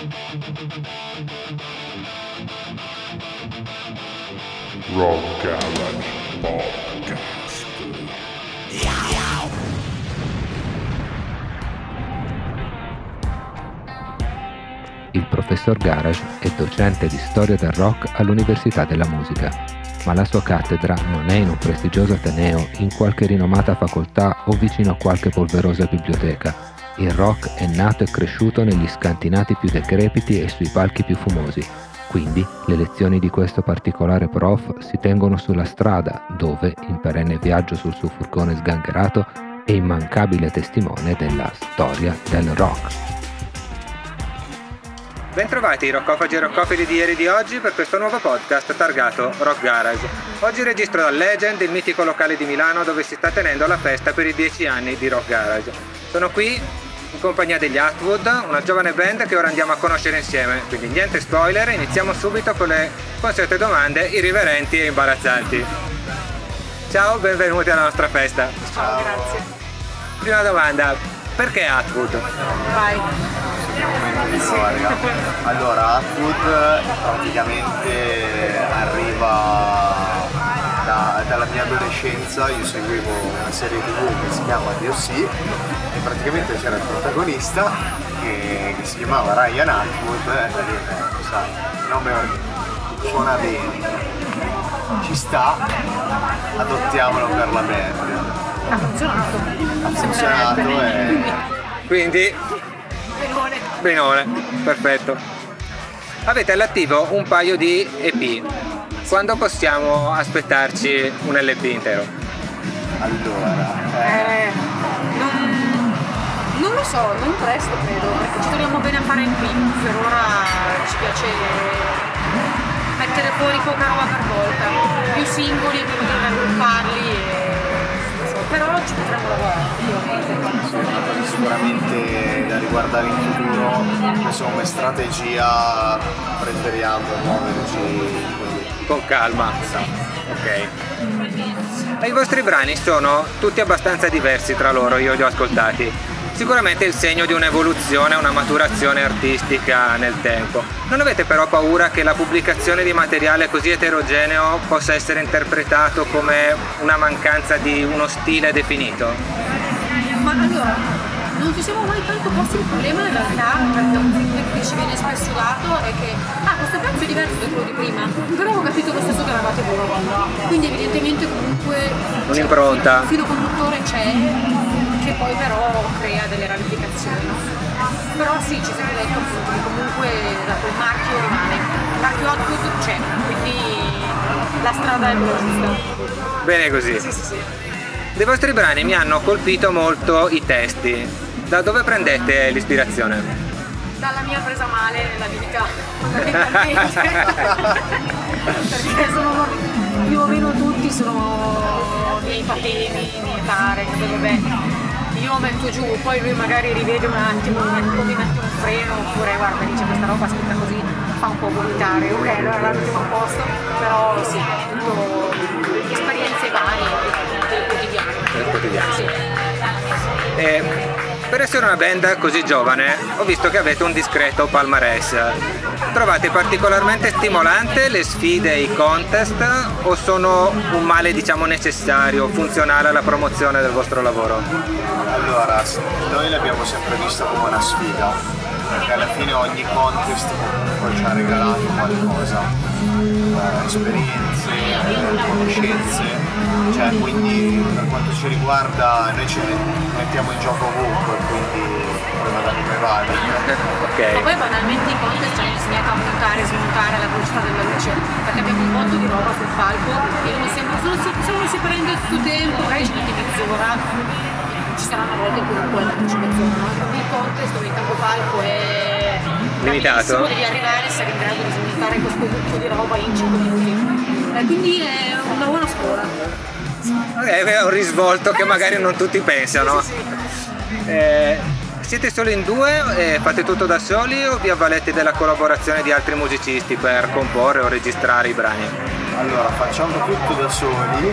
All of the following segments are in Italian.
Rock Garage Podcast. Il professor Garage è docente di storia del rock all'Università della Musica, ma la sua cattedra non è in un prestigioso ateneo, in qualche rinomata facoltà o vicino a qualche polverosa biblioteca. Il rock è nato e cresciuto negli scantinati più decrepiti e sui palchi più fumosi. Quindi le lezioni di questo particolare prof si tengono sulla strada, dove, in perenne viaggio sul suo furgone sgangherato, è immancabile testimone della storia del rock. Bentrovati i roccofagi e roccofili di ieri e di oggi per questo nuovo podcast targato Rock Garage. Oggi registro da Legend, il mitico locale di Milano dove si sta tenendo la festa per i 10 anni di Rock Garage. Sono qui in compagnia degli Atwood, una giovane band che ora andiamo a conoscere insieme. Quindi niente spoiler, iniziamo subito con le consuete domande irriverenti e imbarazzanti. Ciao, benvenuti alla nostra festa. Ciao, grazie. Prima domanda, perché Atwood? Vai. storia. Allora, Atwood praticamente arriva da- dalla mia adolescenza, io seguivo una serie tv che si chiama DOC praticamente c'era il protagonista che, che si chiamava Ryan Atwood e eh, sai, il nome suona bene, ci sta, adottiamolo per la band. Ha funzionato. Ha funzionato e... Quindi Benone. Benone, perfetto. Avete all'attivo un paio di EP. Quando possiamo aspettarci un LP intero? Allora, Eh, so, non presto credo, perché ci troviamo bene a fare film. Per ora ci piace mettere fuori poca roba per volta. Più singoli e prima di raggrupparli e... però ci potremmo lavorare, sicuramente da riguardare in futuro, insomma, come strategia preferiamo muoverci così. Con calma. Ok. Ma I vostri brani sono tutti abbastanza diversi tra loro, io li ho ascoltati. Sicuramente il segno di un'evoluzione, una maturazione artistica nel tempo. Non avete però paura che la pubblicazione di materiale così eterogeneo possa essere interpretato come una mancanza di uno stile definito? Ma allora, non ci siamo mai tanto posti il problema in realtà, perché un feedback che ci viene spesso dato è che ah, questo pezzo è diverso da quello di prima, però ho capito lo stesso che avevate voi. Quindi evidentemente comunque Un'impronta. Un filo conduttore c'è, che poi però crea delle ramificazioni. no? Però sì, ci siamo detto appunto che comunque quel marchio rimane. Il marchio output c'è, quindi la strada è giusta. Bene così. Sì, sì, sì. Dei vostri brani mi hanno colpito molto i testi. Da dove prendete l'ispirazione? dalla mia presa male nella vita fondamentalmente perché sono più o meno tutti sono miei patemi, mie tare, che vabbè io metto giù, poi lui magari rivede un attimo, mi mette, mi mette un freno oppure guarda dice questa roba scritta così fa un po' vomitare, ok allora la mettiamo a posto, però sì, tutto esperienze varie del quotidiano. Del quotidiano. Sì. E per essere una band così giovane ho visto che avete un discreto palmarès. Trovate particolarmente stimolante le sfide e i contest o sono un male diciamo necessario, funzionale alla promozione del vostro lavoro? Allora, noi l'abbiamo sempre visto come una sfida, perché alla fine ogni contest poi ci ha regalato qualcosa. Eh, esperienze, eh, conoscenze, cioè quindi per quanto ci riguarda noi ci mettiamo in gioco ovunque, quindi poi vada come vada. Ma Ok. poi banalmente i contest ci hanno insegnato a montare e smontare la velocità della luce, perché abbiamo un botto di roba sul palco e uno sembra solo se, se uno si prende tutto tempo, magari ci mette mezz'ora, ci saranno volte in cui non puoi metterci mezz'ora, no? Il contest dove il capopalco è Limitato? devi arrivare essere in grado di smontare questo buco di roba in 5 minuti. Eh, quindi è una buona scuola. Ok, È un risvolto che magari non tutti pensano. Sì, sì, sì. Eh, siete solo in due? e fate tutto da soli o vi avvalete della collaborazione di altri musicisti per comporre o registrare i brani? Allora, facciamo tutto da soli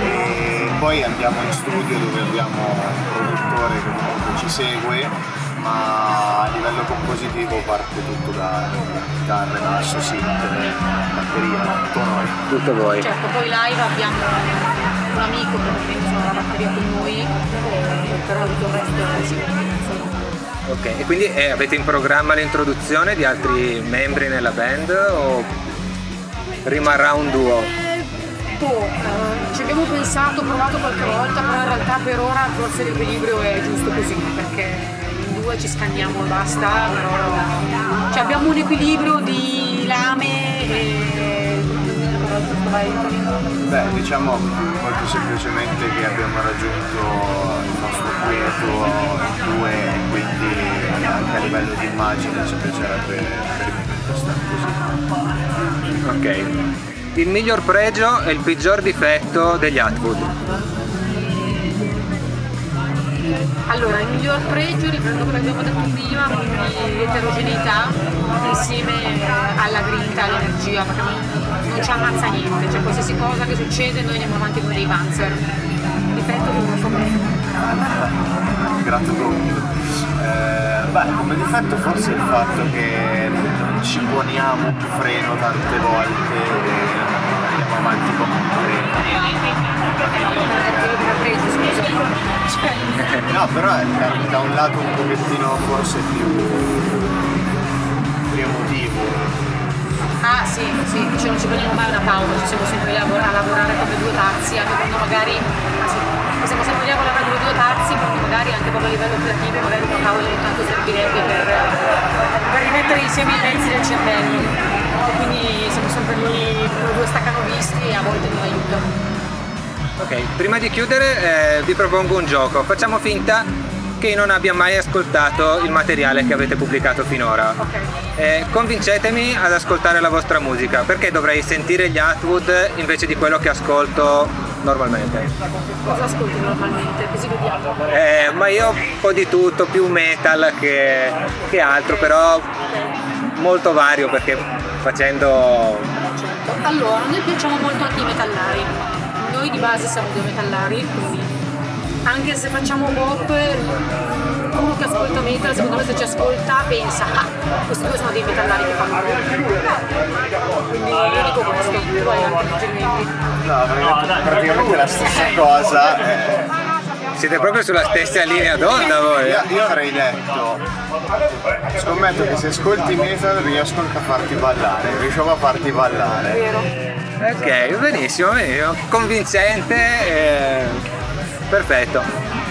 e poi andiamo in studio dove abbiamo un produttore che ci segue ma a livello compositivo parte tutto da chitarre, basso, synth, batteria, tutto noi. Tutto voi. Certo, poi live abbiamo un amico che ovviamente suona la batteria con noi, eh, però tutto il resto sì, sono Ok, e quindi eh, avete in programma l'introduzione di altri membri nella band o rimarrà un duo? Boh, eh, ci abbiamo pensato, provato qualche volta, però in realtà per ora forse l'equilibrio è giusto così, perché due ci scanniamo e basta, però cioè, abbiamo un equilibrio di lame e... Beh, diciamo molto semplicemente che abbiamo raggiunto il nostro quieto in due quindi anche a livello di immagine ci piacerebbe stare così. Ok. Il miglior pregio e il peggior difetto degli Atwood. Allora, il miglior pregio, riprendo quello che abbiamo detto prima, quindi l'eterogeneità insieme alla grinta, all'energia, perché non, ci ammazza niente, cioè qualsiasi cosa che succede noi andiamo avanti come dei panzer. Difetto che non so bene. Grato doppio. Eh, beh, come difetto forse il fatto che non ci poniamo un freno tante volte però è da, da un lato un pochettino forse più, più emotivo. Ah sì, sì, cioè non ci prendiamo mai una pausa, ci siamo sempre lì a lavora- a lavorare come due tazzi, anche quando magari, anzi, siamo sempre lì a lavorare come due tazzi, quando magari anche proprio a livello creativo, magari una cavolo ogni tanto servirebbe per, per rimettere insieme i pezzi del cervello. Quindi siamo sempre lì, due staccanovisti e a volte non aiuta. Ok, prima di chiudere eh, vi propongo un gioco. Facciamo finta che non abbia mai ascoltato il materiale che avete pubblicato finora. Ok. Eh, convincetemi ad ascoltare la vostra musica, perché dovrei sentire gli Atwood invece di quello che ascolto normalmente. Cosa ascolti normalmente? Così vediamo. Eh, ma io un po' di tutto, più metal che, che altro, però molto vario perché facendo... Allora, noi piacciamo molto anche i metallari. Noi di base siamo due metallari, quindi anche se facciamo pop, uno che ascolta metal, secondo me se ci ascolta pensa, ah, questi due sono dei metallari che fanno pop. Quindi io dico questo, tu hai altri suggerimenti. No, praticamente la stessa cosa. eh, Siete proprio sulla stessa linea d'onda voi. io, io avrei detto, scommetto che se ascolti metal riesco anche a farti ballare, riusciamo a farti ballare. Vero? Ok, benissimo, benissimo. Convincente. eh, perfetto.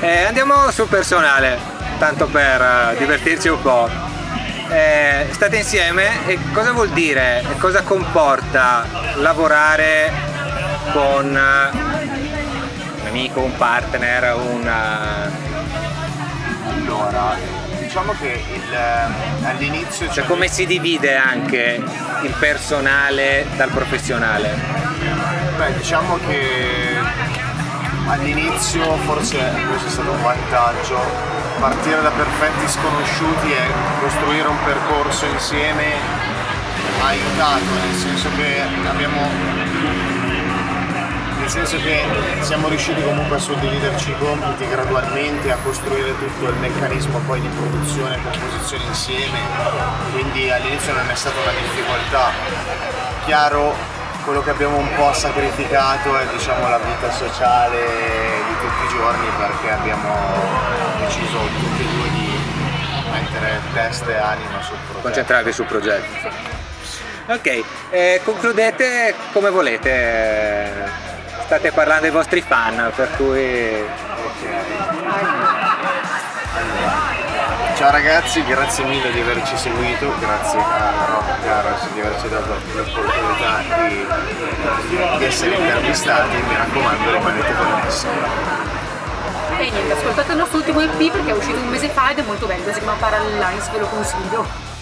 Eh, andiamo sul personale, tanto per eh, divertirci un po'. Eh, state insieme e cosa vuol dire e cosa comporta lavorare con eh, amico, un partner, una... Allora, diciamo che il, all'inizio cioè come si divide anche il personale dal professionale? Beh, diciamo che all'inizio forse questo è stato un vantaggio, partire da perfetti sconosciuti e costruire un percorso insieme ha aiutato, nel senso che abbiamo nel senso che siamo riusciti comunque a suddividerci i compiti gradualmente, a costruire tutto il meccanismo poi di produzione e composizione insieme, quindi all'inizio non è stata una difficoltà. Chiaro, quello che abbiamo un po' sacrificato è diciamo, la vita sociale di tutti i giorni perché abbiamo deciso tutti e due di mettere testa e anima sul progetto. Concentrarvi sul progetto. Ok, eh, concludete come volete. State parlando ai vostri fan, per cui Ciao ragazzi, grazie mille di averci seguito, grazie a Rock Garage di averci dato l'opportunità di, di essere intervistati, mi raccomando rimanete connessi. E niente, ascoltate il nostro ultimo EP perché è uscito un mese fa ed è molto bello, si chiama Parallel Lines, ve lo consiglio.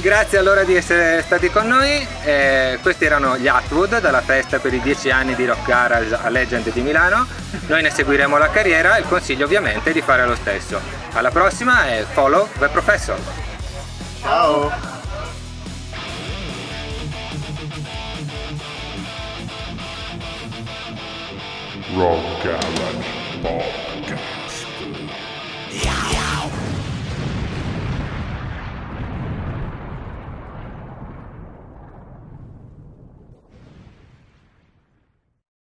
Grazie allora di essere stati con noi. Eh, questi erano gli Atwood dalla festa per i 10 anni di Rock Garage a Legend di Milano. Noi ne seguiremo la carriera e il consiglio ovviamente è di fare lo stesso. Alla prossima e follow the professor. Ciao! Rock Garage.